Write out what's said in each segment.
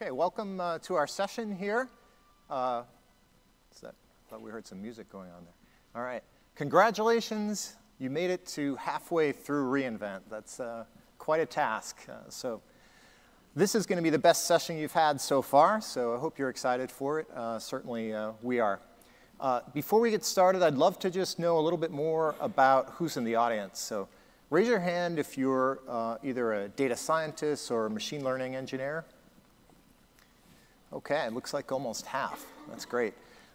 Okay, welcome uh, to our session here. Uh, that? I thought we heard some music going on there. All right, congratulations. You made it to halfway through reInvent. That's uh, quite a task. Uh, so this is going to be the best session you've had so far, so I hope you're excited for it. Uh, certainly uh, we are. before we get started, I'd love to just know a little bit more about who's in the audience. So Raise your hand if you're either a data scientist or a machine learning engineer. Okay, it looks like almost half. That's great.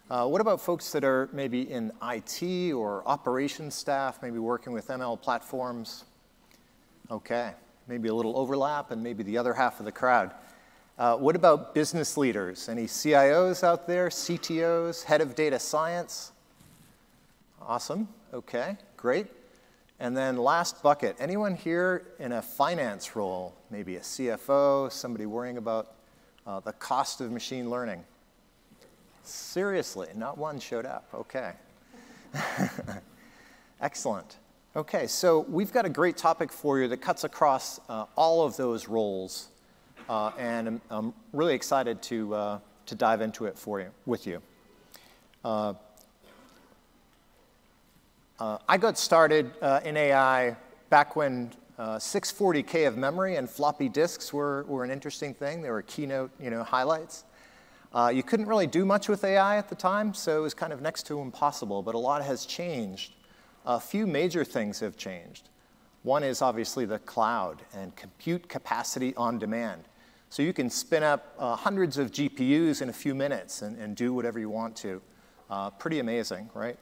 Uh, what about folks that are maybe in IT or operations staff, maybe working with ML platforms? Okay, maybe a little overlap and maybe the other half of the crowd. Uh, what about business leaders? Any CIOs out there, CTOs, head of data science? Awesome, okay, great. And then last bucket, anyone here in a finance role, maybe a CFO, somebody worrying about uh, the cost of machine learning? Seriously, not one showed up. Okay. Excellent. Okay, so we've got a great topic for you that cuts across uh, all of those roles, uh, and I'm, I'm, really excited to, uh, to dive into it for you, with you. Uh, uh, I got started in AI back when uh, 640K of memory and floppy disks were, were an interesting thing. They were keynote you know, highlights. Uh, you couldn't really do much with AI at the time, so it was kind of next to impossible, but a lot has changed. A few major things have changed. One is obviously the cloud and compute capacity on demand. So you can spin up uh, hundreds of GPUs in a few minutes and, and do whatever you want to. Uh, pretty amazing, right?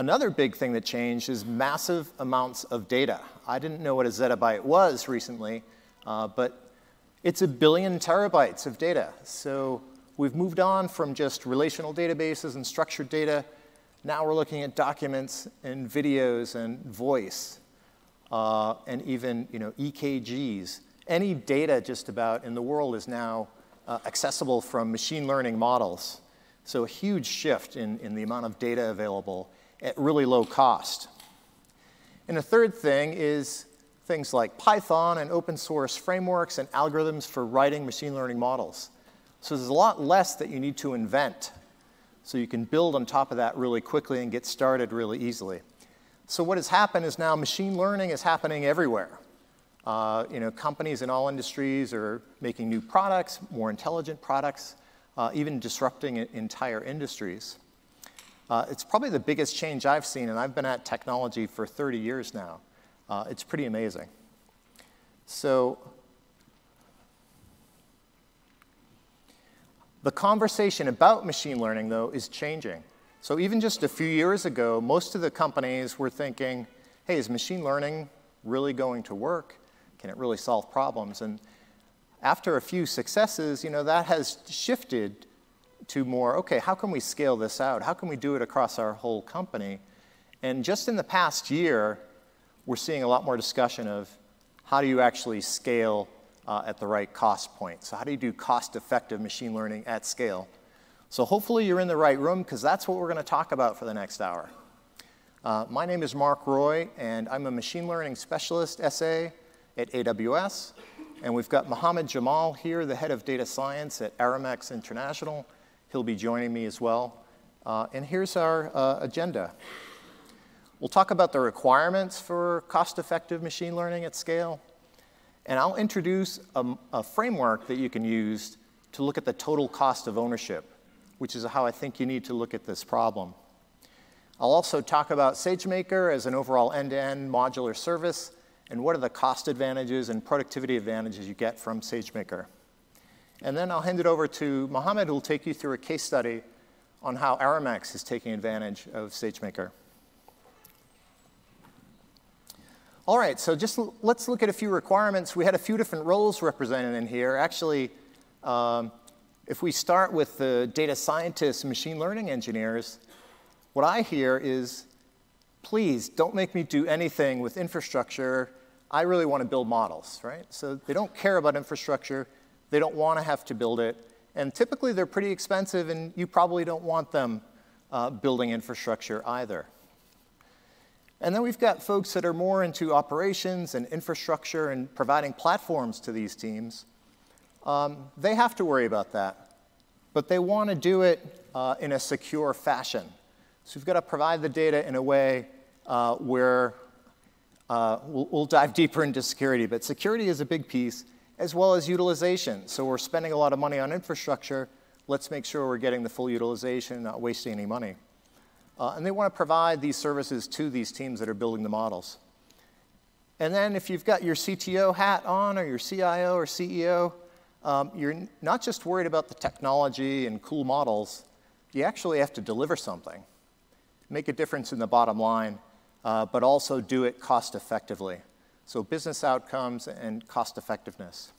Another big thing that changed is massive amounts of data. I didn't know what a zettabyte was recently, uh, but it's a billion terabytes of data. So we've moved on from just relational databases and structured data. Now we're looking at documents and videos and voice uh, and even you know, EKGs. Any data just about in the world is now uh, accessible from machine learning models. So a huge shift in, in the amount of data available at really low cost. And the third thing is things like Python and open source frameworks and algorithms for writing machine learning models. So there's a lot less that you need to invent. So you can build on top of that really quickly and get started really easily. So what has happened is now machine learning is happening everywhere. Uh, you know, companies in all industries are making new products, more intelligent products, uh, even disrupting entire industries. Uh, it's probably the biggest change I've seen, and I've been at technology for 30 years now. Uh, it's pretty amazing. So, the conversation about machine learning, though, is changing. So, even just a few years ago, most of the companies were thinking, hey, is machine learning really going to work? Can it really solve problems? And after a few successes, you know, that has shifted to more, okay, how can we scale this out? How can we do it across our whole company? And just in the past year, we're seeing a lot more discussion of how do you actually scale uh, at the right cost point? So, how do you do cost effective machine learning at scale? So, hopefully, you're in the right room because that's what we're going to talk about for the next hour. Uh, my name is Mark Roy, and I'm a machine learning specialist SA at AWS. And we've got Mohammed Jamal here, the head of data science at Aramex International. He'll be joining me as well. Uh, and here's our uh, agenda. We'll talk about the requirements for cost-effective machine learning at scale. And I'll introduce a, a, framework that you can use to look at the total cost of ownership, which is how I think you need to look at this problem. I'll also talk about SageMaker as an overall end-to-end -end modular service and what are the cost advantages and productivity advantages you get from SageMaker. And then I'll hand it over to Mohammed, who will take you through a case study on how Aramex is taking advantage of SageMaker. All right, so just let's look at a few requirements. We had a few different roles represented in here. Actually, um, if we start with the data scientists machine learning engineers, what I hear is, please don't make me do anything with infrastructure. I really want to build models, right? So they don't care about infrastructure. They don't want to have to build it. And typically, they're pretty expensive, and you probably don't want them uh, building infrastructure either. And then we've got folks that are more into operations and infrastructure and providing platforms to these teams. um, they have to worry about that. But they want to do it uh, in a secure fashion. So we've got to provide the data in a way uh, where uh, we'll, we'll dive deeper into security, but security is a big piece, as well as utilization. So we're spending a lot of money on infrastructure. Let's make sure we're getting the full utilization, not wasting any money. Uh, and they want to provide these services to these teams that are building the models. And then if you've got your CTO hat on, or your CIO or CEO, um, you're not just worried about the technology and cool models, you actually have to deliver something, make a difference in the bottom line, uh, but also do it cost effectively. So, business outcomes and cost effectiveness.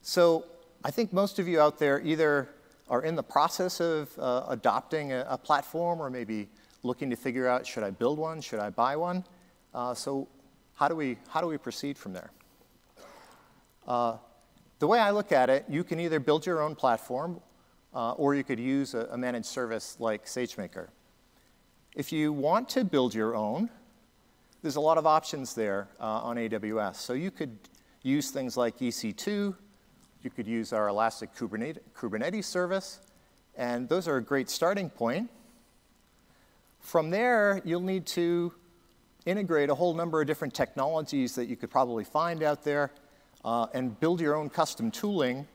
So, I think most of you out there either are in the process of uh, adopting a, a, platform or maybe looking to figure out should I build one, should I buy one? Uh, so, how do, we, how do we proceed from there? Uh, the way I look at it, you can either build your own platform uh, or you could use a, a, managed service like SageMaker. If you want to build your own, there's a lot of options there uh, on AWS. So you could use things like EC2, you could use our Elastic Kubernetes, service, and those are a great starting point. From there, you'll need to integrate a whole number of different technologies that you could probably find out there uh, and build your own custom tooling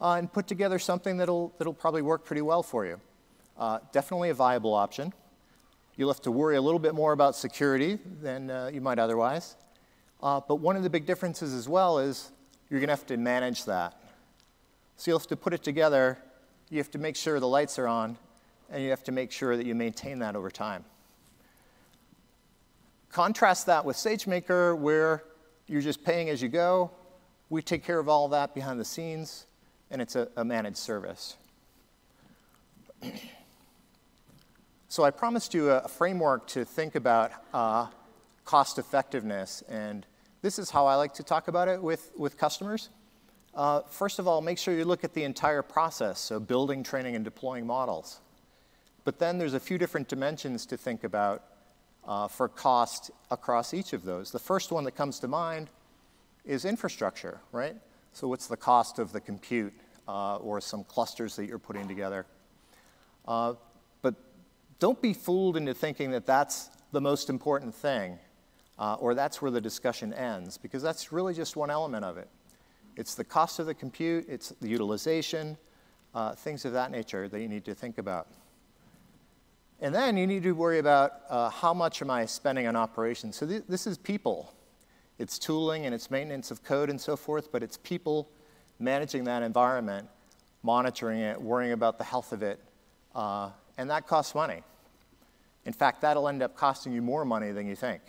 uh, and put together something that'll, that'll probably work pretty well for you. Uh, definitely a viable option. You'll have to worry a little bit more about security than uh, you might otherwise. Uh, but one of the big differences as well is you're going to have to manage that. So you'll have to put it together, you have to make sure the lights are on, and you have to make sure that you maintain that over time. Contrast that with SageMaker, where you're just paying as you go, we take care of all that behind the scenes, and it's a, a managed service. so I promised you a, framework to think about uh, cost effectiveness, and this is how I like to talk about it with, with customers. Uh, first of all, make sure you look at the entire process, so building, training, and deploying models. But then there's a few different dimensions to think about uh, for cost across each of those. The first one that comes to mind is infrastructure, right? So what's the cost of the compute uh, or some clusters that you're putting together? Don't be fooled into thinking that that's the most important thing uh, or that's where the discussion ends because that's really just one element of it. It's the cost of the compute, it's the utilization, uh, things of that nature that you need to think about. And then you need to worry about uh, how much am I spending on operations. So th this is people, it's tooling and it's maintenance of code and so forth, but it's people managing that environment, monitoring it, worrying about the health of it, uh, and that costs money. In fact, that'll end up costing you more money than you think.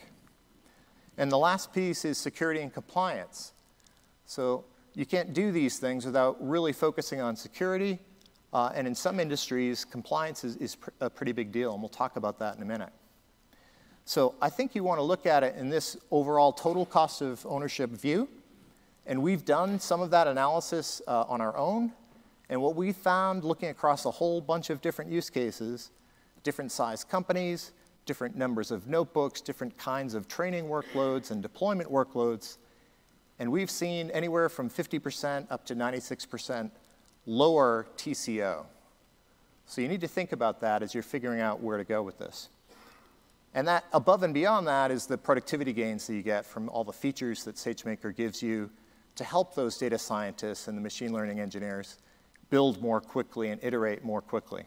And the last piece is security and compliance. So you can't do these things without really focusing on security. Uh, and in some industries, compliance is, is pr a pretty big deal, and we'll talk about that in a minute. So I think you want to look at it in this overall total cost of ownership view. And we've done some of that analysis uh, on our own. And what we found looking across a whole bunch of different use cases, different size companies, different numbers of notebooks, different kinds of training workloads and deployment workloads. And we've seen anywhere from 50% up to 96% lower TCO. So you need to think about that as you're figuring out where to go with this. And that above and beyond that is the productivity gains that you get from all the features that SageMaker gives you to help those data scientists and the machine learning engineers build more quickly and iterate more quickly.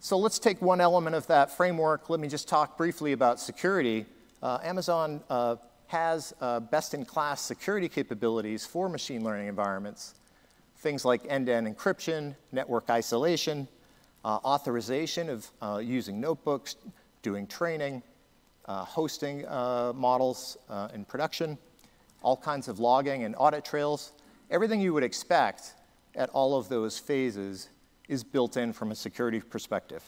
So let's take one element of that framework. Let me just talk briefly about security. Uh, Amazon uh, has uh, best-in-class security capabilities for machine learning environments. Things like end-to-end encryption, network isolation, uh, authorization of uh, using notebooks, doing training, uh, hosting models in production, all kinds of logging and audit trails. Everything you would expect at all of those phases is built in from a security perspective.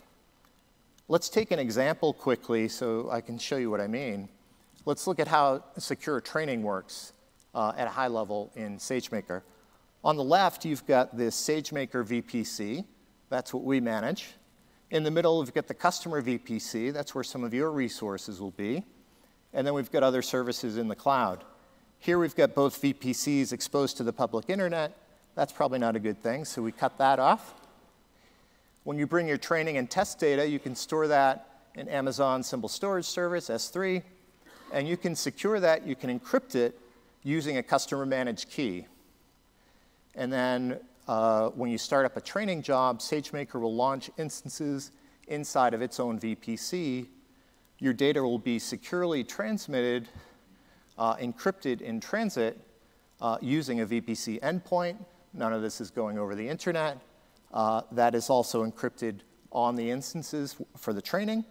Let's take an example quickly so I can show you what I mean. Let's look at how secure training works uh, at a high level in SageMaker. On the left, you've got this SageMaker VPC, that's what we manage. In the middle, we've got the customer VPC. That's where some of your resources will be. And then we've got other services in the cloud. Here we've got both VPCs exposed to the public internet. That's probably not a good thing, so we cut that off. When you bring your training and test data, you can store that in Amazon Simple Storage Service, S3, and you can secure that, you can encrypt it using a customer managed key. And then uh, when you start up a training job, SageMaker will launch instances inside of its own VPC. Your data will be securely transmitted, uh, encrypted in transit uh, using a VPC endpoint. None of this is going over the internet. Uh, that is also encrypted on the instances for the training.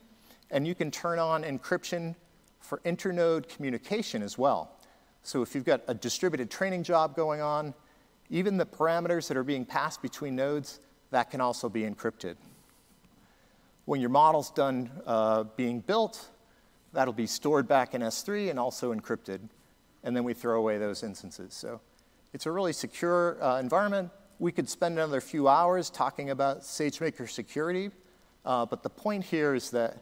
And you can turn on encryption for internode communication as well. So if you've got a distributed training job going on, even the parameters that are being passed between nodes, that can also be encrypted. When your model's done uh, being built, that'll be stored back in S3 and also encrypted. And then we throw away those instances. So it's a really secure uh, environment. We could spend another few hours talking about SageMaker security. Uh, but the point here is that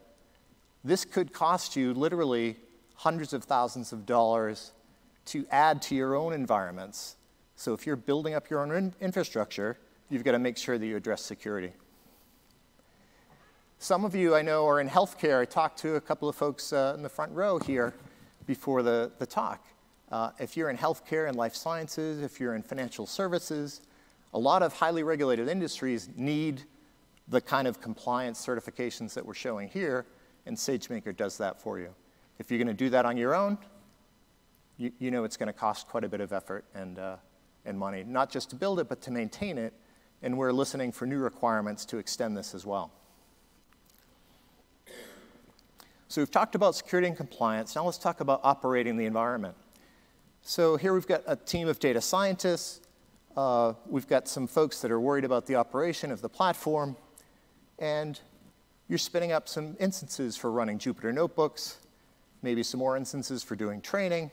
this could cost you literally hundreds of thousands of dollars to add to your own environments. So if you're building up your own in infrastructure, you've got to make sure that you address security. Some of you I know are in healthcare. I talked to a couple of folks uh, in the front row here before the, the talk. Uh, if you're in healthcare and life sciences, if you're in financial services, a lot of highly regulated industries need the kind of compliance certifications that we're showing here, and SageMaker does that for you. If you're going to do that on your own, you, you know it's going to cost quite a bit of effort and, uh, and money, not just to build it, but to maintain it. And we're listening for new requirements to extend this as well. So we've talked about security and compliance. Now let's talk about operating the environment. So here we've got a team of data scientists. Uh, we've got some folks that are worried about the operation of the platform. And you're spinning up some instances for running Jupyter notebooks, maybe some more instances for doing training,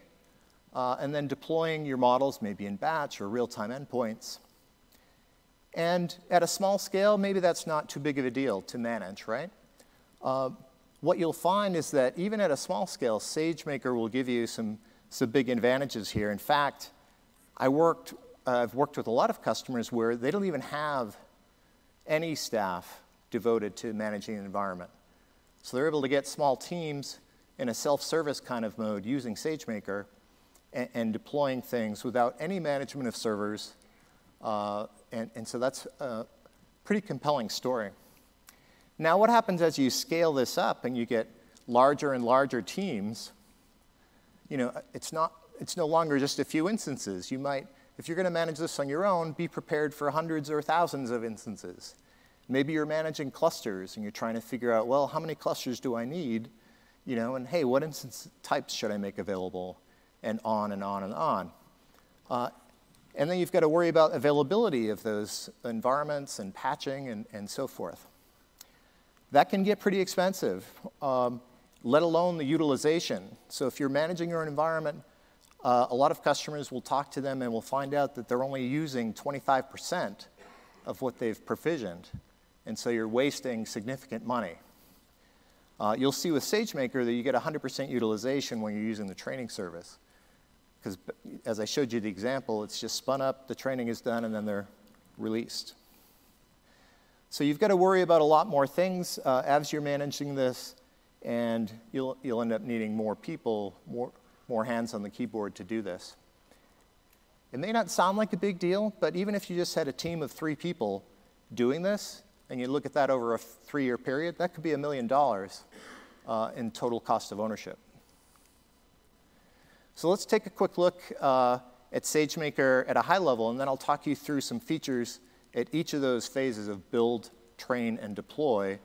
uh, and then deploying your models maybe in batch or real-time endpoints. And at a small scale, maybe that's not too big of a deal to manage, right? Uh, what you'll find is that even at a small scale, SageMaker will give you some, some big advantages here. In fact, I worked, uh, I've worked with a lot of customers where they don't even have any staff devoted to managing an environment. So they're able to get small teams in a self-service kind of mode using SageMaker and, and deploying things without any management of servers. Uh, and, and so that's a pretty compelling story. Now, what happens as you scale this up and you get larger and larger teams? You know, it's, not, it's no longer just a few instances. You might, if you're going to manage this on your own, be prepared for hundreds or thousands of instances. Maybe you're managing clusters and you're trying to figure out, well, how many clusters do I need? You know, and hey, what instance types should I make available? and on and on and on. Uh, and then you've got to worry about availability of those environments and patching and, and so forth. That can get pretty expensive, um, let alone the utilization. So if you're managing your environment, uh, a lot of customers will talk to them and will find out that they're only using 25% of what they've provisioned. And so you're wasting significant money. Uh, you'll see with SageMaker that you get 100% utilization when you're using the training service because as I showed you the example, it's just spun up, the training is done, and then they're released. So you've got to worry about a lot more things uh, as you're managing this, and you'll, you'll end up needing more people, more, more hands on the keyboard to do this. It may not sound like a big deal, but even if you just had a team of three people doing this, and you look at that over a three year period, that could be a million dollars uh, in total cost of ownership. So let's take a quick look uh, at SageMaker at a high level, and then I'll talk you through some features at each of those phases of build, train, and deploy.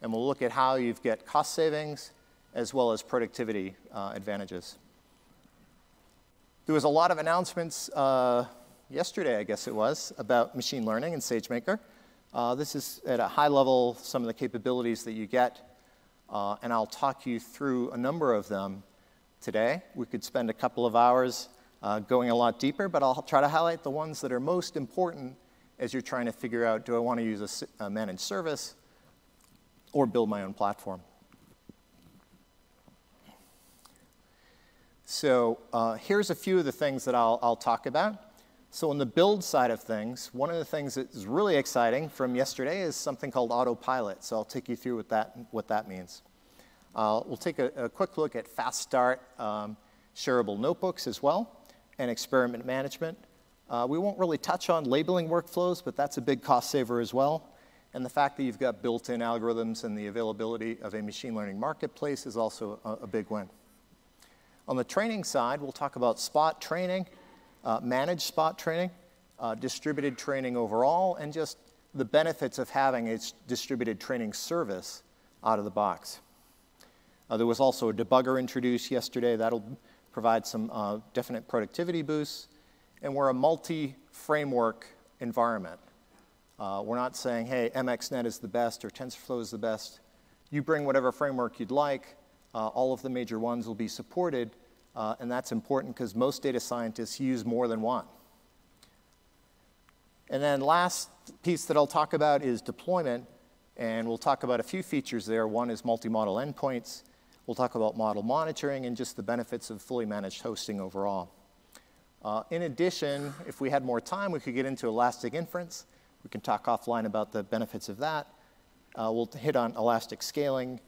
And we'll look at how you get cost savings as well as productivity uh, advantages. There was a lot of announcements uh, yesterday, I guess it was, about machine learning and SageMaker. Uh, this is at a high level some of the capabilities that you get, uh, and I'll talk you through a number of them today. We could spend a couple of hours uh, going a lot deeper, but I'll try to highlight the ones that are most important as you're trying to figure out do I want to use a, a managed service or build my own platform. So uh, here's a few of the things that I'll, I'll talk about. So on the build side of things, one of the things that is really exciting from yesterday is something called autopilot. So I'll take you through what that, what that means. Uh, we'll take a, a, quick look at fast start um, shareable notebooks as well and experiment management. Uh, we won't really touch on labeling workflows, but that's a big cost saver as well. And the fact that you've got built-in algorithms and the availability of a machine learning marketplace is also a, a big win. On the training side, we'll talk about spot training, uh, managed spot training, uh, distributed training overall, and just the benefits of having a distributed training service out of the box. Uh, there was also a debugger introduced yesterday. That'll provide some uh, definite productivity boosts. And we're a multi-framework environment. Uh, we're not saying, hey, MXNet is the best or TensorFlow is the best. You bring whatever framework you'd like. Uh, all of the major ones will be supported, uh, and that's important because most data scientists use more than one. And then last piece that I'll talk about is deployment, and we'll talk about a few features there. One is multi-model endpoints. We'll talk about model monitoring and just the benefits of fully managed hosting overall. Uh, in addition, if we had more time, we could get into elastic inference. We can talk offline about the benefits of that. Uh, we'll hit on elastic scaling,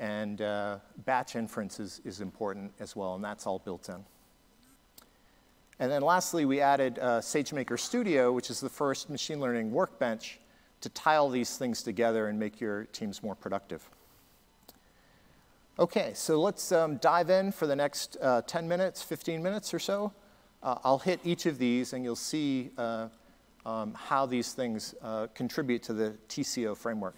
and uh, batch inference is, is, important as well, and that's all built in. And then lastly, we added uh, SageMaker Studio, which is the first machine learning workbench to tile these things together and make your teams more productive. Okay, so let's um, dive in for the next uh, 10 minutes, 15 minutes or so. Uh, I'll hit each of these, and you'll see uh, um, how these things uh, contribute to the TCO framework.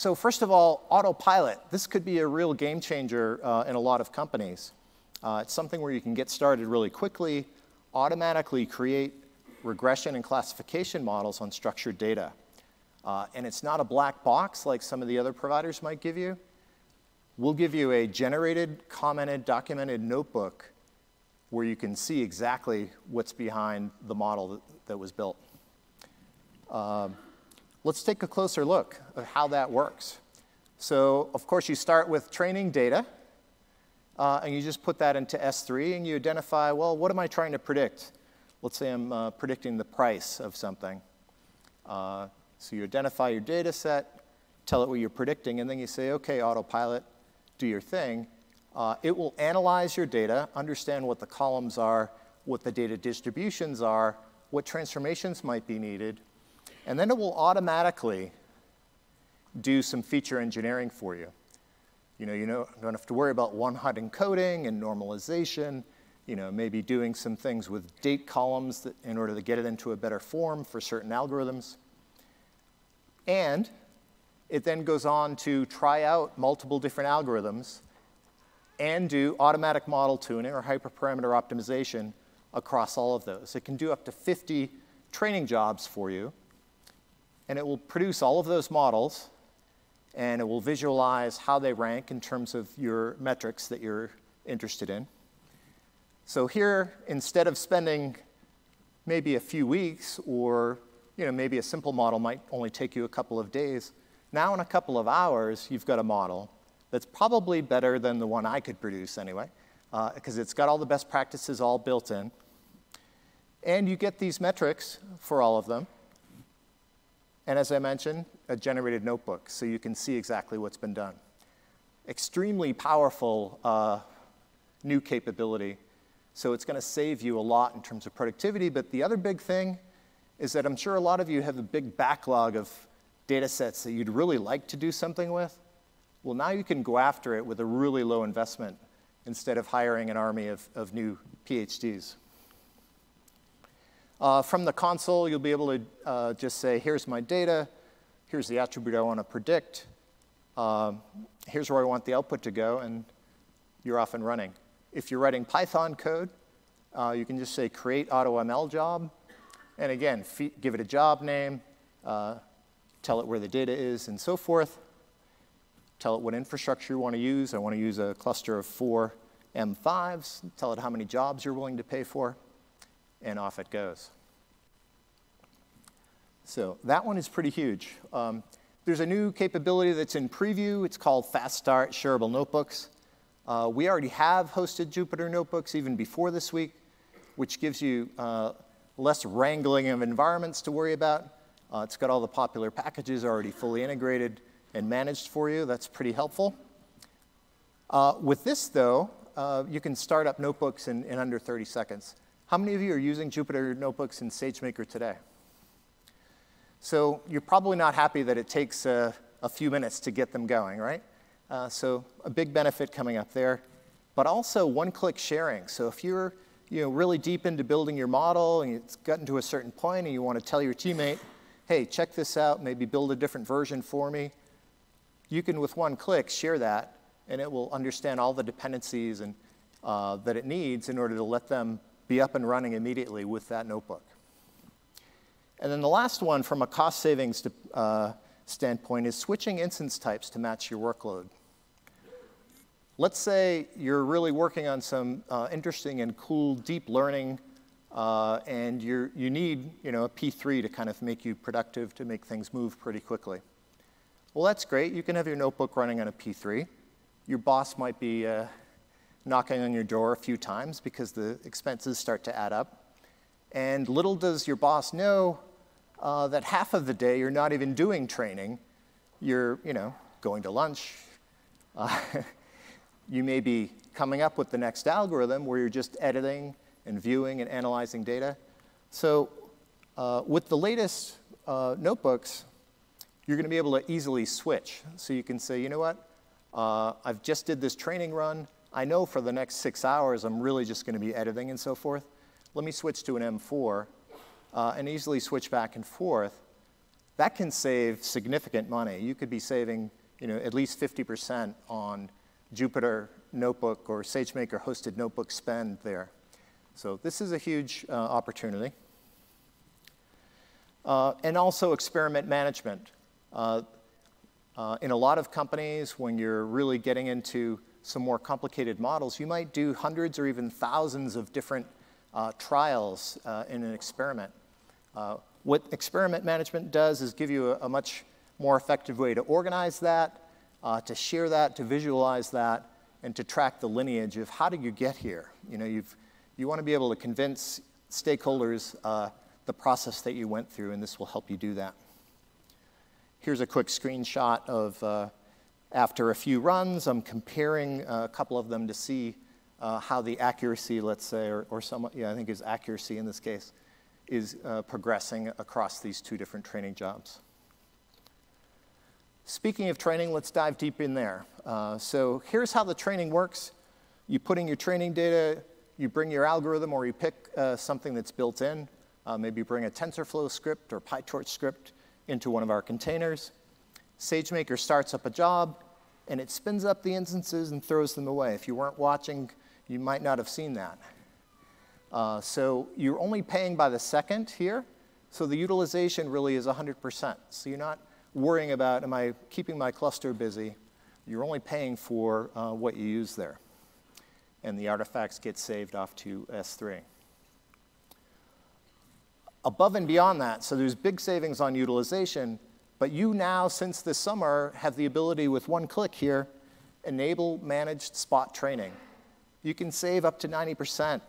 So first of all, autopilot. This could be a real game changer uh, in a lot of companies. Uh, it's something where you can get started really quickly, automatically create regression and classification models on structured data. Uh, and it's not a black box like some of the other providers might give you. We'll give you a generated, commented, documented notebook where you can see exactly what's behind the model that, that was built. Um, Let's take a closer look at how that works. So, of course, you start with training data, uh, and you just put that into S3, and you identify, well, what am I trying to predict? Let's say I'm uh, predicting the price of something. Uh, so you identify your data set, tell it what you're predicting, and then you say, okay, autopilot, do your thing. Uh, it will analyze your data, understand what the columns are, what the data distributions are, what transformations might be needed, and then it will automatically do some feature engineering for you. You know, you don't have to worry about one-hot encoding and normalization, you know, maybe doing some things with date columns that, in order to get it into a better form for certain algorithms. And it then goes on to try out multiple different algorithms and do automatic model tuning or hyperparameter optimization across all of those. It can do up to 50 training jobs for you and it will produce all of those models, and it will visualize how they rank in terms of your metrics that you're interested in. So here, instead of spending maybe a few weeks or you know, maybe a simple model might only take you a couple of days, now in a couple of hours, you've got a model that's probably better than the one I could produce anyway, because uh, it's got all the best practices all built in. And you get these metrics for all of them. And as I mentioned, a generated notebook, so you can see exactly what's been done. Extremely powerful uh, new capability. So it's going to save you a lot in terms of productivity. But the other big thing is that I'm sure a lot of you have a big backlog of data sets that you'd really like to do something with. Well, now you can go after it with a really low investment instead of hiring an army of, of new PhDs. Uh, from the console, you'll be able to uh, just say, here's my data, here's the attribute I want to predict, uh, here's where I want the output to go, and you're off and running. If you're writing Python code, uh, you can just say create AutoML job, and again, give it a job name, uh, tell it where the data is, and so forth. Tell it what infrastructure you want to use. I want to use a cluster of four M5s. Tell it how many jobs you're willing to pay for and off it goes. So that one is pretty huge. Um, there's a new capability that's in preview. It's called Fast Start Shareable Notebooks. Uh, we already have hosted Jupyter notebooks even before this week, which gives you uh, less wrangling of environments to worry about. Uh, it's got all the popular packages already fully integrated and managed for you. That's pretty helpful. Uh, with this, though, uh, you can start up notebooks in, in under 30 seconds. How many of you are using Jupyter notebooks in SageMaker today? So you're probably not happy that it takes a, a few minutes to get them going, right? Uh, so a big benefit coming up there. But also one-click sharing. So if you're you know, really deep into building your model and it's gotten to a certain point and you want to tell your teammate, hey, check this out, maybe build a different version for me, you can, with one click, share that, and it will understand all the dependencies and, uh, that it needs in order to let them be up and running immediately with that notebook. And then the last one, from a cost savings to, uh, standpoint, is switching instance types to match your workload. Let's say you're really working on some uh, interesting and cool deep learning, uh, and you you need you know, a P3 to kind of make you productive, to make things move pretty quickly. Well, that's great. You can have your notebook running on a P3. Your boss might be uh, knocking on your door a few times because the expenses start to add up. And little does your boss know uh, that half of the day you're not even doing training. You're, you know, going to lunch. Uh, you may be coming up with the next algorithm where you're just editing and viewing and analyzing data. So uh, with the latest uh, notebooks, you're going to be able to easily switch. So you can say, you know what, uh, I've just did this training run. I know for the next six hours I'm really just going to be editing and so forth. Let me switch to an M4 uh, and easily switch back and forth. That can save significant money. You could be saving you know, at least 50% on Jupyter Notebook or SageMaker hosted notebook spend there. So this is a huge uh, opportunity. Uh, and also experiment management. Uh, uh, in a lot of companies, when you're really getting into some more complicated models, you might do hundreds or even thousands of different uh, trials uh, in an experiment. Uh, what experiment management does is give you a, a, much more effective way to organize that, uh, to share that, to visualize that, and to track the lineage of how did you get here. You know, you've, you want to be able to convince stakeholders the process that you went through, and this will help you do that. Here's a quick screenshot of uh, after a few runs. I'm comparing a couple of them to see uh, how the accuracy, let's say, or, or some, yeah, I think is accuracy in this case, is uh, progressing across these two different training jobs. Speaking of training, let's dive deep in there. Uh, so here's how the training works. You put in your training data, you bring your algorithm, or you pick uh, something that's built in. Uh, maybe bring a TensorFlow script or PyTorch script into one of our containers. SageMaker starts up a job, and it spins up the instances and throws them away. If you weren't watching, you might not have seen that. Uh, so you're only paying by the second here, so the utilization really is 100%. So you're not worrying about, am I keeping my cluster busy? You're only paying for uh, what you use there. And the artifacts get saved off to S3 above and beyond that, so there's big savings on utilization, but you now, since this summer, have the ability with one click here, enable managed spot training. You can save up to 90%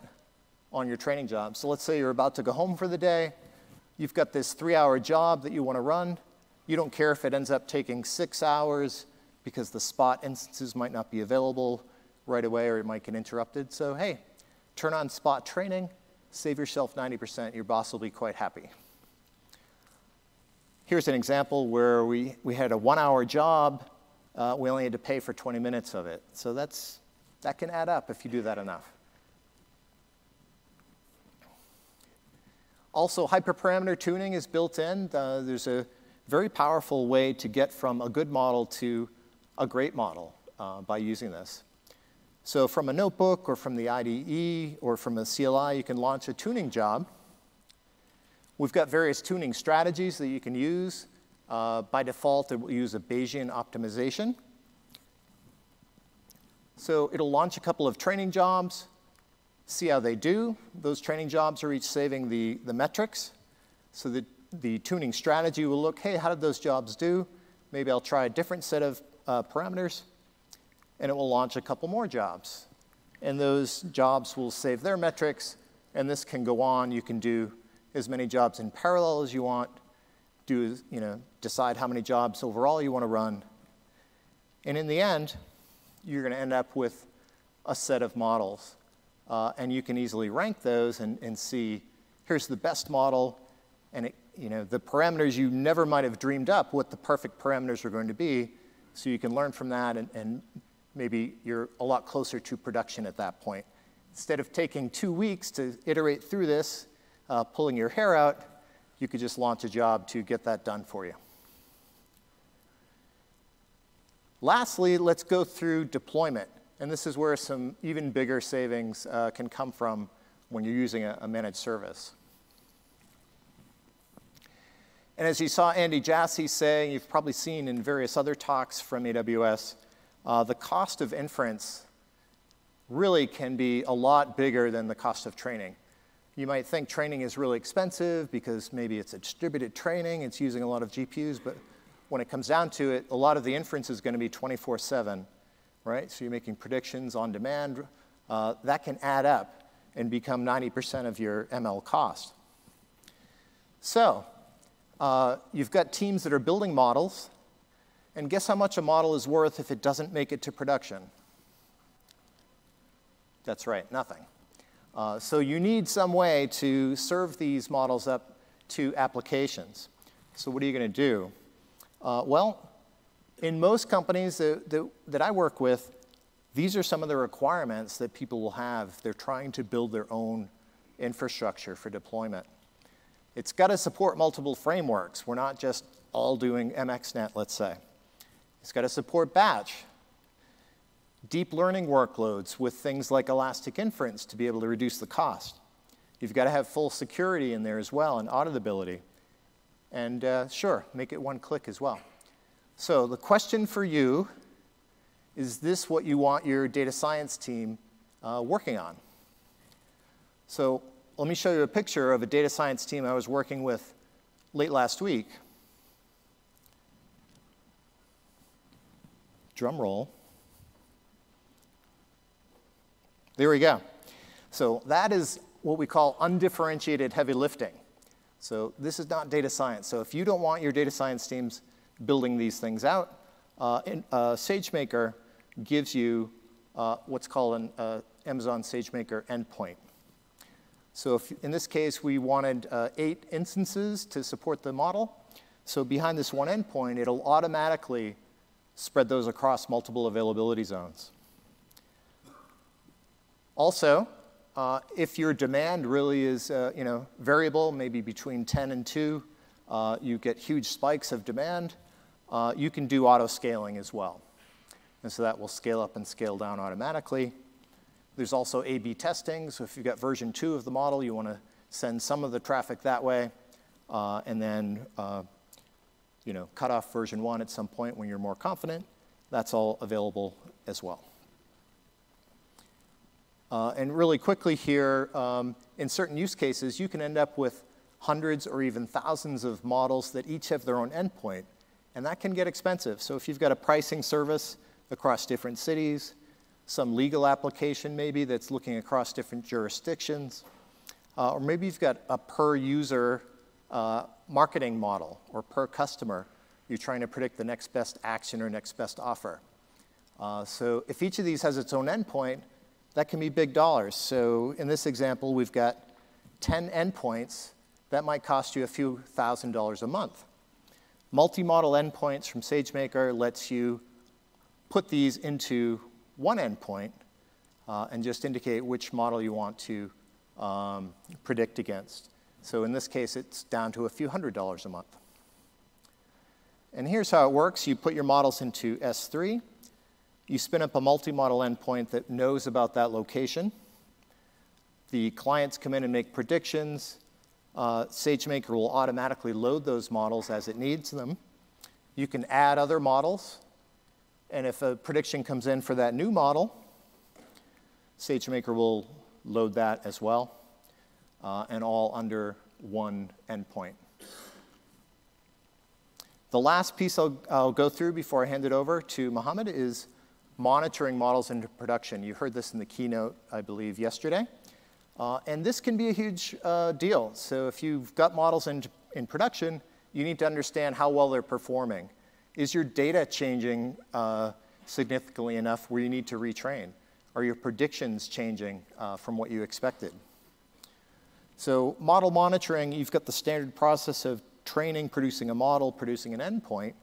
on your training job. So let's say you're about to go home for the day, you've got this three hour job that you want to run. You don't care if it ends up taking six hours because the spot instances might not be available right away or it might get interrupted. So, hey, turn on spot training, save yourself 90%, your boss will be quite happy. Here's an example where we, we had a one hour job, uh, we only had to pay for 20 minutes of it. So that's, that can add up if you do that enough. Also, hyperparameter tuning is built in. Uh, there's a very powerful way to get from a good model to a great model uh, by using this. So from a notebook or from the IDE or from a CLI, you can launch a tuning job. We've got various tuning strategies that you can use. Uh, by default, it will use a Bayesian optimization. So it'll launch a couple of training jobs, see how they do. Those training jobs are each saving the, the metrics. So the, the tuning strategy will look, hey, how did those jobs do? Maybe I'll try a different set of uh, parameters. and it will launch a couple more jobs. And those jobs will save their metrics, and this can go on. You can do as many jobs in parallel as you want, do, you know, decide how many jobs overall you want to run. And in the end, you're going to end up with a set of models. Uh, and you can easily rank those and, and see here's the best model, and it, you know, the parameters you never might have dreamed up what the perfect parameters are going to be. So you can learn from that, and, and maybe you're a lot closer to production at that point. Instead of taking two weeks to iterate through this, uh, pulling your hair out, you could just launch a job to get that done for you. Lastly, let's go through deployment. And this is where some even bigger savings uh, can come from when you're using a, a, managed service. And as you saw Andy Jassy say, you've probably seen in various other talks from AWS, uh, the cost of inference really can be a lot bigger than the cost of training. You might think training is really expensive because maybe it's a distributed training, it's using a lot of GPUs, but when it comes down to it, a lot of the inference is going to be 24 7 right? So you're making predictions on demand. Uh, that can add up and become 90% of your ML cost. So uh, you've got teams that are building models, and guess how much a model is worth if it doesn't make it to production? That's right, nothing. Uh, so you need some way to serve these models up to applications. So what are you going to do? Uh, well, in most companies that, that, that, I work with, these are some of the requirements that people will have. They're trying to build their own infrastructure for deployment. It's got to support multiple frameworks. We're not just all doing MXNet, let's say. It's got to support batch, deep learning workloads with things like elastic inference to be able to reduce the cost. You've got to have full security in there as well and auditability. And uh, sure, make it one click as well. So the question for you is this what you want your data science team uh, working on? So let me show you a picture of a data science team I was working with late last week. Drum roll. There we go. So that is what we call undifferentiated heavy lifting. So this is not data science. So if you don't want your data science teams building these things out. Uh, uh, SageMaker gives you uh, what's called an uh, Amazon SageMaker endpoint. So if, in this case, we wanted uh, eight instances to support the model. So behind this one endpoint, it'll automatically spread those across multiple availability zones. Also, uh, if your demand really is uh, you know, variable, maybe between 10 and 2, uh, you get huge spikes of demand, uh, you can do auto scaling as well. And so that will scale up and scale down automatically. There's also A-B testing. So if you've got version two of the model, you want to send some of the traffic that way, uh, and then uh, you know, cut off version one at some point when you're more confident. That's all available as well. Uh, and really quickly here, um, in certain use cases, you can end up with hundreds or even thousands of models that each have their own endpoint. And that can get expensive. So if you've got a pricing service across different cities, some legal application maybe that's looking across different jurisdictions, uh, or maybe you've got a per user uh, marketing model or per customer. You're trying to predict the next best action or next best offer. Uh, so if each of these has its own endpoint, that can be big dollars. So in this example, we've got 10 endpoints. That might cost you a few thousand dollars a month. Multi-model endpoints from SageMaker lets you put these into one endpoint uh, and just indicate which model you want to um, predict against. So in this case, it's down to a few hundred dollars a month. And here's how it works. You put your models into S3. You spin up a multi-model endpoint that knows about that location. The clients come in and make predictions uh, SageMaker will automatically load those models as it needs them. You can add other models, and if a prediction comes in for that new model, SageMaker will load that as well, uh, and all under one endpoint. The last piece I'll, I'll, go through before I hand it over to Mohammed is monitoring models into production. You heard this in the keynote, I believe, yesterday. Uh, and this can be a huge uh, deal. So if you've got models in, in production, you need to understand how well they're performing. Is your data changing uh, significantly enough where you need to retrain? Are your predictions changing uh, from what you expected? So model monitoring, you've got the standard process of training, producing a model, producing an endpoint.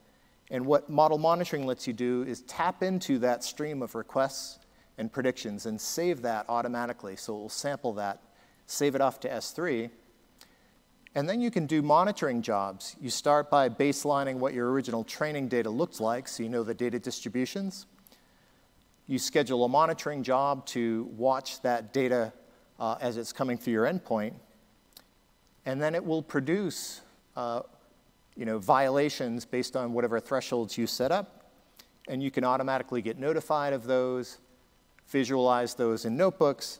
And what model monitoring lets you do is tap into that stream of requests and predictions and save that automatically. So it will sample that, save it off to S3. And then you can do monitoring jobs. You start by baselining what your original training data looked like, so you know the data distributions. You schedule a monitoring job to watch that data uh, as it's coming through your endpoint. And then it will produce uh, you know, violations based on whatever thresholds you set up. And you can automatically get notified of those, visualize those in notebooks,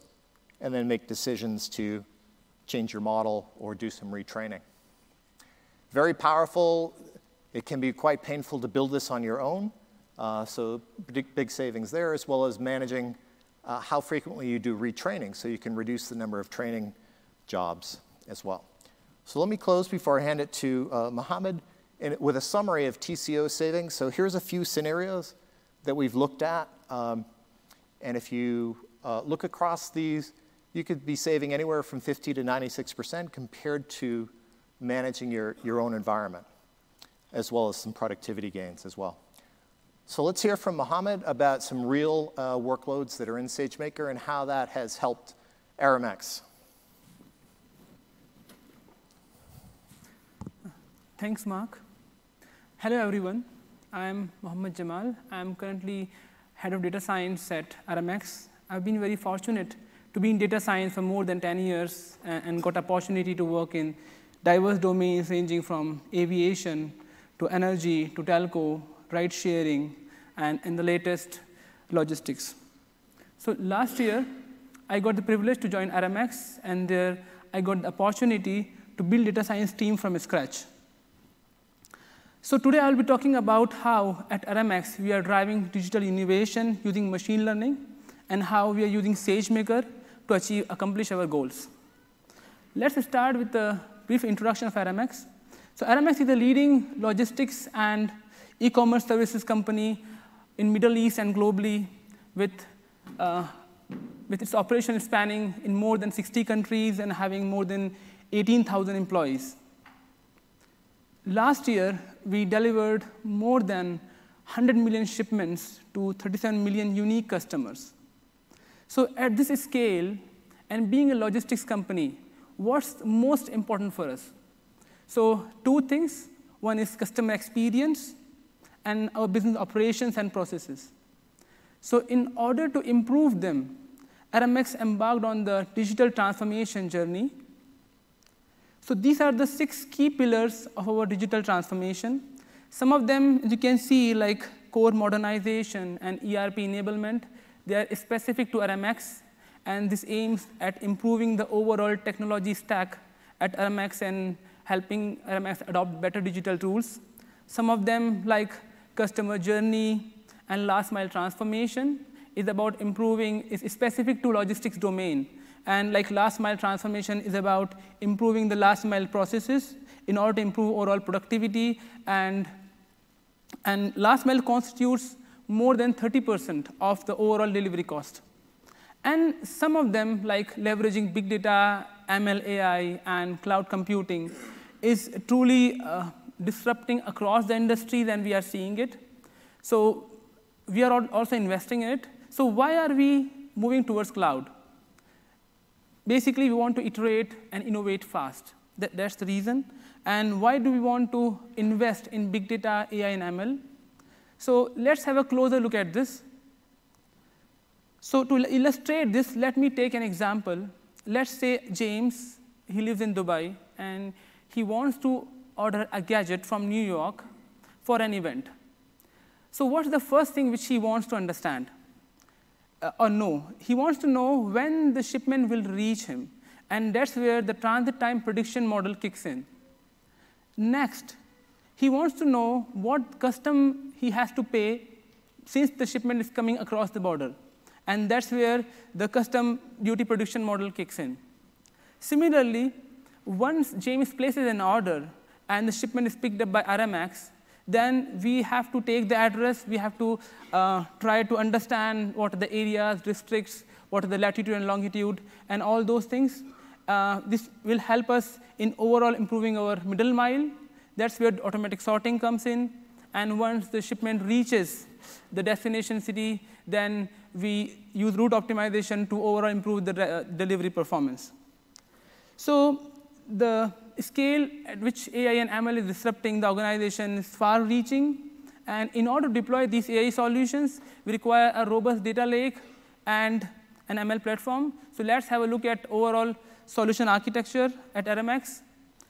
and then make decisions to change your model or do some retraining. Very powerful. It can be quite painful to build this on your own. Uh, so big, savings there, as well as managing uh, how frequently you do retraining so you can reduce the number of training jobs as well. So let me close before I hand it to uh, Mohammed with a summary of TCO savings. So here's a few scenarios that we've looked at. Um, and if you uh, look across these, you could be saving anywhere from 50 to 96% compared to managing your, your own environment, as well as some productivity gains as well. So let's hear from Mohammed about some real uh, workloads that are in SageMaker and how that has helped Aramex. Thanks, Mark. Hello, everyone. I'm Mohammed Jamal. I'm currently head of data science at Aramex. I've been very fortunate to be in data science for more than 10 years and got opportunity to work in diverse domains ranging from aviation to energy to telco, ride sharing, and in the latest, logistics. So last year, I got the privilege to join Aramex, and there I got the opportunity to build data science team from scratch. So today I'll be talking about how at Aramex we are driving digital innovation using machine learning and how we are using SageMaker to achieve, accomplish our goals. Let's start with a brief introduction of Aramex. So Aramex is a leading logistics and e-commerce services company in Middle East and globally with, uh, with its operation spanning in more than 60 countries and having more than 18,000 employees. Last year, we delivered more than 100 million shipments to 37 million unique customers. So at this scale, and being a logistics company, what's most important for us? So two things. One is customer experience and our business operations and processes. So in order to improve them, Aramex embarked on the digital transformation journey so these are the six key pillars of our digital transformation. Some of them, you can see, like core modernization and ERP enablement, they are specific to Aramex, and this aims at improving the overall technology stack at Aramex and helping Aramex adopt better digital tools. Some of them, like customer journey and last mile transformation, is about improving, is specific to logistics domain. And like last mile transformation is about improving the last mile processes in order to improve overall productivity. And, and last mile constitutes more than 30% of the overall delivery cost. And some of them, like leveraging big data, ML, AI, and cloud computing, is truly uh, disrupting across the industries, and we are seeing it. So we are also investing in it. So why are we moving towards cloud? Basically, we want to iterate and innovate fast. That, that's the reason. And why do we want to invest in big data, AI, and ML? So let's have a closer look at this. So to illustrate this, let me take an example. Let's say James, he lives in Dubai, and he wants to order a gadget from New York for an event. So what's the first thing which he wants to understand? Uh, or no. He wants to know when the shipment will reach him. And that's where the transit time prediction model kicks in. Next, he wants to know what custom he has to pay since the shipment is coming across the border. And that's where the custom duty prediction model kicks in. Similarly, once James places an order and the shipment is picked up by Aramex, then we have to take the address, we have to uh, try to understand what are the areas, districts, what are the latitude and longitude, and all those things. Uh, this will help us in overall improving our middle mile. That's where automatic sorting comes in. And once the shipment reaches the destination city, then we use route optimization to overall improve the delivery performance. So the scale at which AI and ML is disrupting the organization is far reaching. And in order to deploy these AI solutions, we require a robust data lake and an ML platform. So let's have a look at overall solution architecture at Aramex.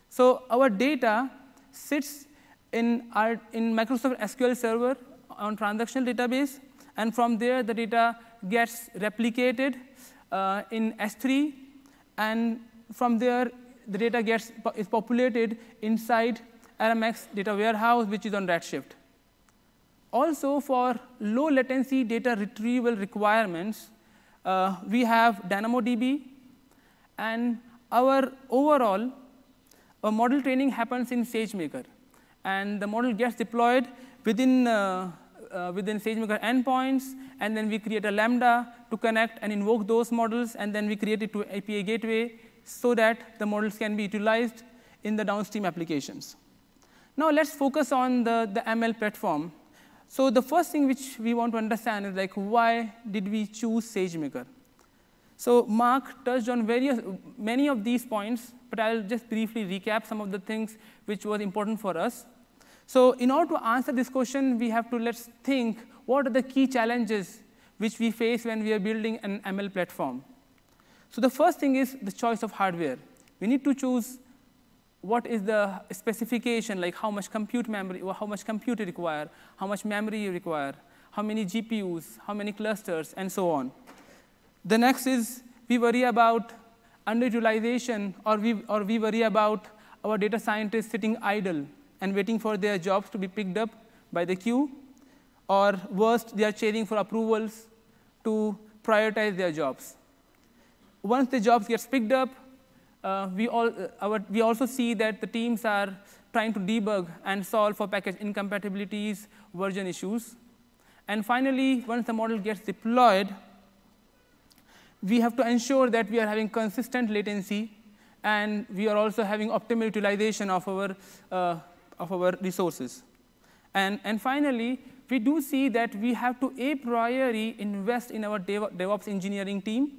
So our data sits in, our, in Microsoft SQL Server on transactional database. And from there, the data gets replicated uh, in S3. And from there, the data gets is populated inside Aramex data warehouse, which is on Redshift. Also, for low latency data retrieval requirements, uh, we have DynamoDB, and our overall uh, model training happens in SageMaker, and the model gets deployed within uh, uh, within SageMaker endpoints, and then we create a Lambda to connect and invoke those models, and then we create it to API gateway so that the models can be utilized in the downstream applications. Now let's focus on the, the ML platform. So the first thing which we want to understand is like why did we choose SageMaker? So Mark touched on various, many of these points, but I'll just briefly recap some of the things which was important for us. So in order to answer this question, we have to let's think what are the key challenges which we face when we are building an ML platform. So the first thing is the choice of hardware. We need to choose what is the specification, like how much compute memory, or how much compute you require, how much memory you require, how many GPUs, how many clusters, and so on. The next is we worry about underutilization, or we, or we worry about our data scientists sitting idle and waiting for their jobs to be picked up by the queue, or worst, they are chasing for approvals to prioritize their jobs once the jobs gets picked up, uh, we, all, uh, our, we also see that the teams are trying to debug and solve for package incompatibilities, version issues. And finally, once the model gets deployed, we have to ensure that we are having consistent latency, and we are also having optimal utilization of our, uh, of our resources. And, and finally, we do see that we have to a priori invest in our DevOps engineering team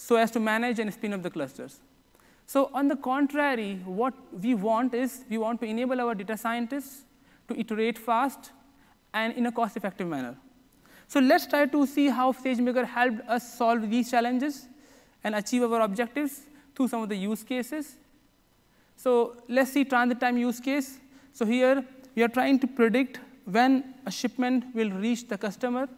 so as to manage and spin up the clusters. So on the contrary, what we want is we want to enable our data scientists to iterate fast and in a cost-effective manner. So let's try to see how SageMaker helped us solve these challenges and achieve our objectives through some of the use cases. So let's see transit time use case. So here we are trying to predict when a shipment will reach the customer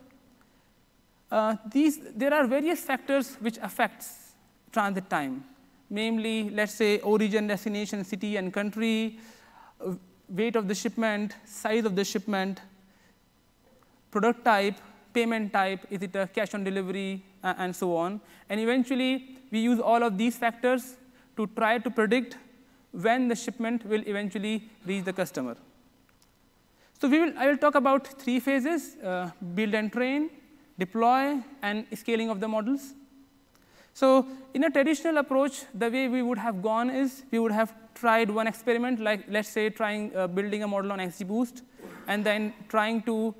uh, these, there are various factors which affects transit time, namely, let's say, origin, destination, city, and country, uh, weight of the shipment, size of the shipment, product type, payment type, is it a cash on delivery, uh, and so on. And eventually, we use all of these factors to try to predict when the shipment will eventually reach the customer. So we will, I will talk about three phases, uh, build and train, deploy, and scaling of the models. So in a traditional approach, the way we would have gone is we would have tried one experiment, like let's say trying uh, building a model on XGBoost, and then trying to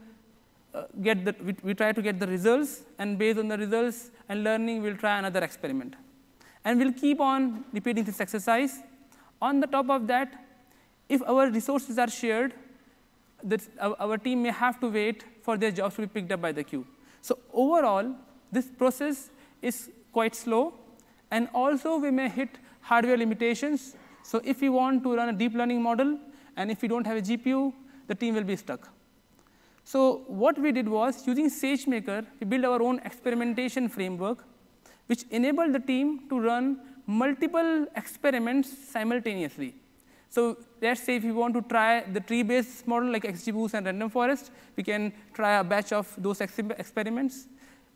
uh, get the, we, we, try to get the results, and based on the results and learning, we'll try another experiment. And we'll keep on repeating this exercise. On the top of that, if our resources are shared, our, our team may have to wait for their jobs to be picked up by the queue. So overall, this process is quite slow, and also we may hit hardware limitations. So if we want to run a deep learning model, and if we don't have a GPU, the team will be stuck. So what we did was, using SageMaker, we built our own experimentation framework, which enabled the team to run multiple experiments simultaneously. So let's say if we want to try the tree-based model like XGBoost and Random Forest, we can try a batch of those ex experiments.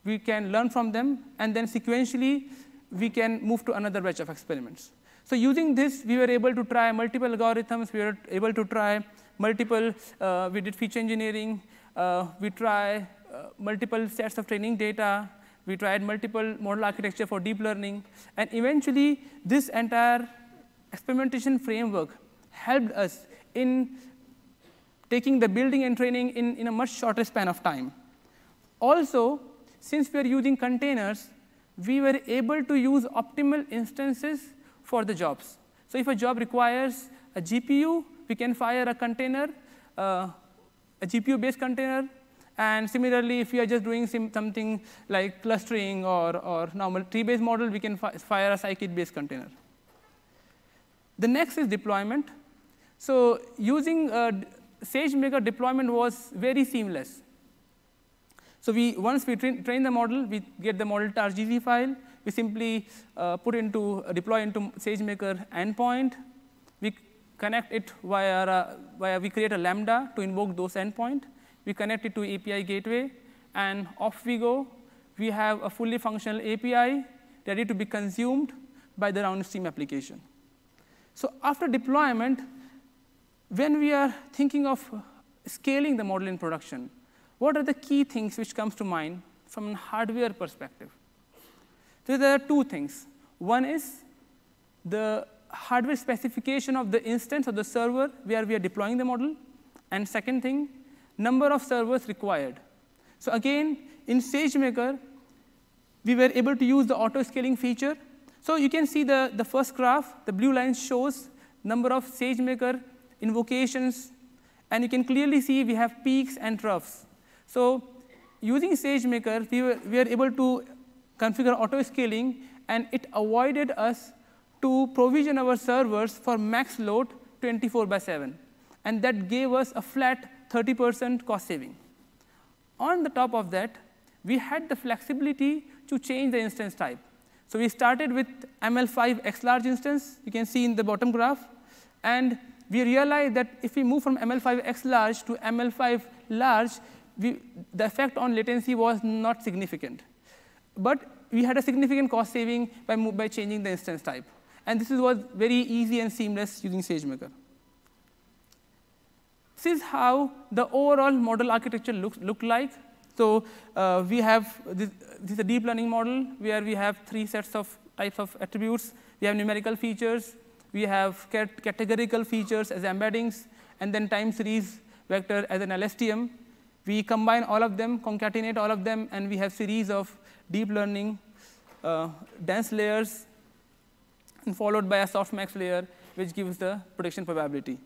We can learn from them, and then sequentially, we can move to another batch of experiments. So using this, we were able to try multiple algorithms. We were able to try multiple, uh, we did feature engineering. Uh, we try uh, multiple sets of training data. We tried multiple model architecture for deep learning. And eventually, this entire experimentation framework helped us in taking the building and training in, in a much shorter span of time. Also, since we are using containers, we were able to use optimal instances for the jobs. So if a job requires a GPU, we can fire a container, uh, a GPU-based container. And similarly, if we are just doing something like clustering or, or normal tree-based model, we can fi fire a scikit-based container. The next is deployment. So using uh, SageMaker deployment was very seamless. So we, once we train, train the model, we get the model tar.gz file. We simply uh, put into, uh, deploy into SageMaker endpoint. We connect it via, uh, via, we create a Lambda to invoke those endpoint. We connect it to API gateway, and off we go. We have a fully functional API ready to be consumed by the downstream application. So after deployment, when we are thinking of scaling the model in production, what are the key things which comes to mind from a hardware perspective? So there are two things. One is the hardware specification of the instance of the server where we are deploying the model. And second thing, number of servers required. So again, in SageMaker, we were able to use the auto-scaling feature. So you can see the, the first graph, the blue line shows number of SageMaker invocations, and you can clearly see we have peaks and troughs. So using SageMaker, we were, we were able to configure auto-scaling, and it avoided us to provision our servers for max load 24 by 7. And that gave us a flat 30% cost saving. On the top of that, we had the flexibility to change the instance type. So we started with ML5 X large instance, you can see in the bottom graph. And we realized that if we move from ML5 X large to ML5 large, we, the effect on latency was not significant. But we had a significant cost saving by, by changing the instance type. And this was very easy and seamless using SageMaker. This is how the overall model architecture looks look like. So uh, we have this, this is a deep learning model where we have three sets of types of attributes. We have numerical features, we have categorical features as embeddings, and then time series vector as an LSTM. We combine all of them, concatenate all of them, and we have series of deep learning uh, dense layers, and followed by a softmax layer, which gives the prediction probability.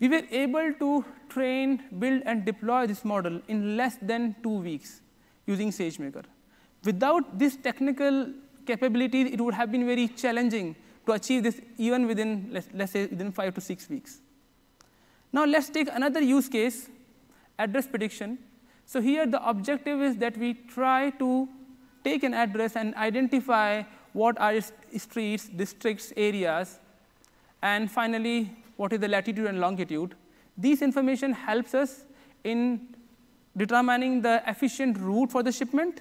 We were able to train, build, and deploy this model in less than two weeks using SageMaker. Without this technical capability, it would have been very challenging to achieve this even within, let's, let's say, within five to six weeks. Now let's take another use case, address prediction. So here the objective is that we try to take an address and identify what are its streets, districts, areas, and finally, what is the latitude and longitude. This information helps us in determining the efficient route for the shipment,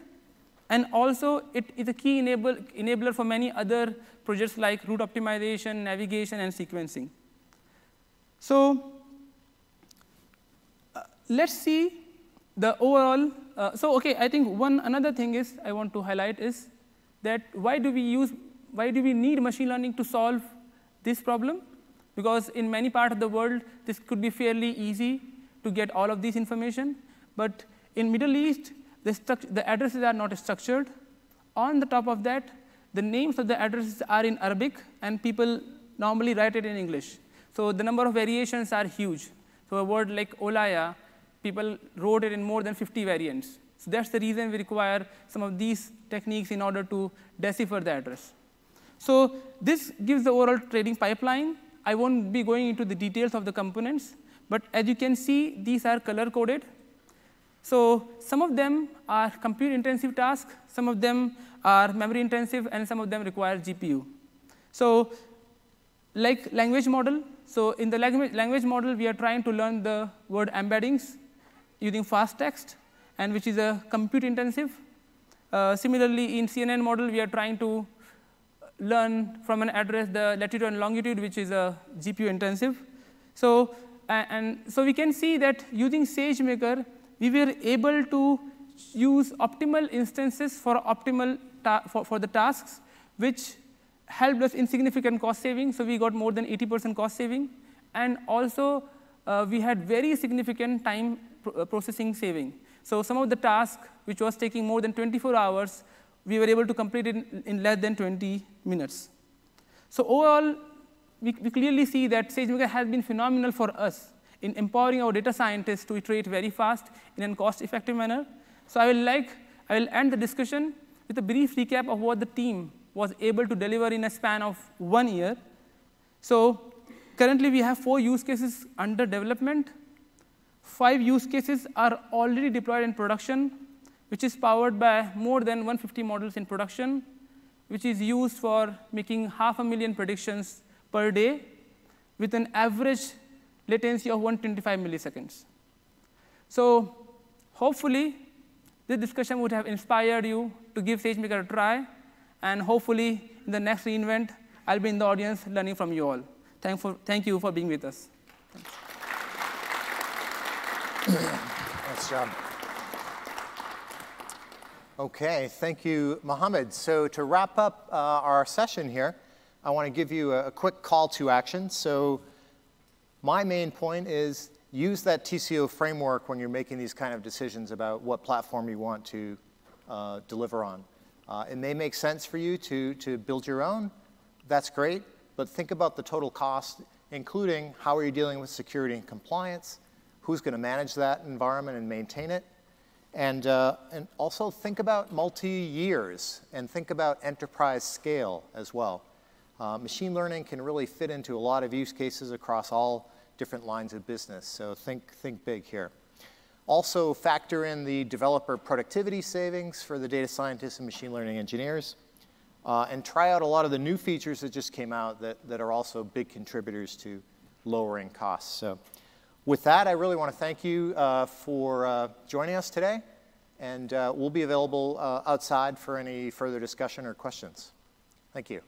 and also it is a key enable, enabler for many other projects like route optimization, navigation, and sequencing. So uh, let's see the overall. Uh, so okay, I think one another thing is I want to highlight is that why do we use, why do we need machine learning to solve this problem? Because in many parts of the world, this could be fairly easy to get all of this information. But in Middle East, the, the addresses are not structured. On the top of that, the names of the addresses are in Arabic, and people normally write it in English. So the number of variations are huge. So a word like Olaya, people wrote it in more than 50 variants. So that's the reason we require some of these techniques in order to decipher the address. So this gives the overall trading pipeline. I won't be going into the details of the components, but as you can see, these are color coded. So some of them are compute intensive tasks, some of them are memory intensive, and some of them require GPU. So like language model, so in the language, model, we are trying to learn the word embeddings using fast text, and which is a compute intensive. Uh, similarly, in CNN model, we are trying to learn from an address the latitude and longitude, which is a GPU intensive. So, and so we can see that using SageMaker, we were able to use optimal instances for optimal for, for the tasks, which helped us in significant cost saving. So we got more than 80% cost saving. And also, uh, we had very significant time uh, processing saving. So some of the tasks, which was taking more than 24 hours, we were able to complete it in, in less than 20 minutes. So overall, we, we clearly see that SageMaker has been phenomenal for us in empowering our data scientists to iterate very fast in a cost-effective manner. So I will like, I will end the discussion with a brief recap of what the team was able to deliver in a span of one year. So currently, we have four use cases under development. Five use cases are already deployed in production, which is powered by more than 150 models in production, which is used for making half a million predictions per day with an average latency of 125 milliseconds. So hopefully, this discussion would have inspired you to give SageMaker a try and hopefully, in the next reInvent, I'll be in the audience learning from you all. Thank, for, thank you for being with us. Thanks, John. Okay, thank you, Mohammed. So to wrap up uh, our session here, I want to give you a, a, quick call to action. So my main point is use that TCO framework when you're making these kind of decisions about what platform you want to uh, deliver on. Uh, it may make sense for you to, to build your own. That's great. But think about the total cost, including how are you dealing with security and compliance, who's going to manage that environment and maintain it, and, uh, and also think about multi-years and think about enterprise scale as well. Uh, machine learning can really fit into a lot of use cases across all different lines of business, so think, think big here. Also factor in the developer productivity savings for the data scientists and machine learning engineers. Uh, and try out a lot of the new features that just came out that, that are also big contributors to lowering costs. So with that, I really want to thank you uh, for uh, joining us today. And uh, we'll be available uh, outside for any further discussion or questions. Thank you.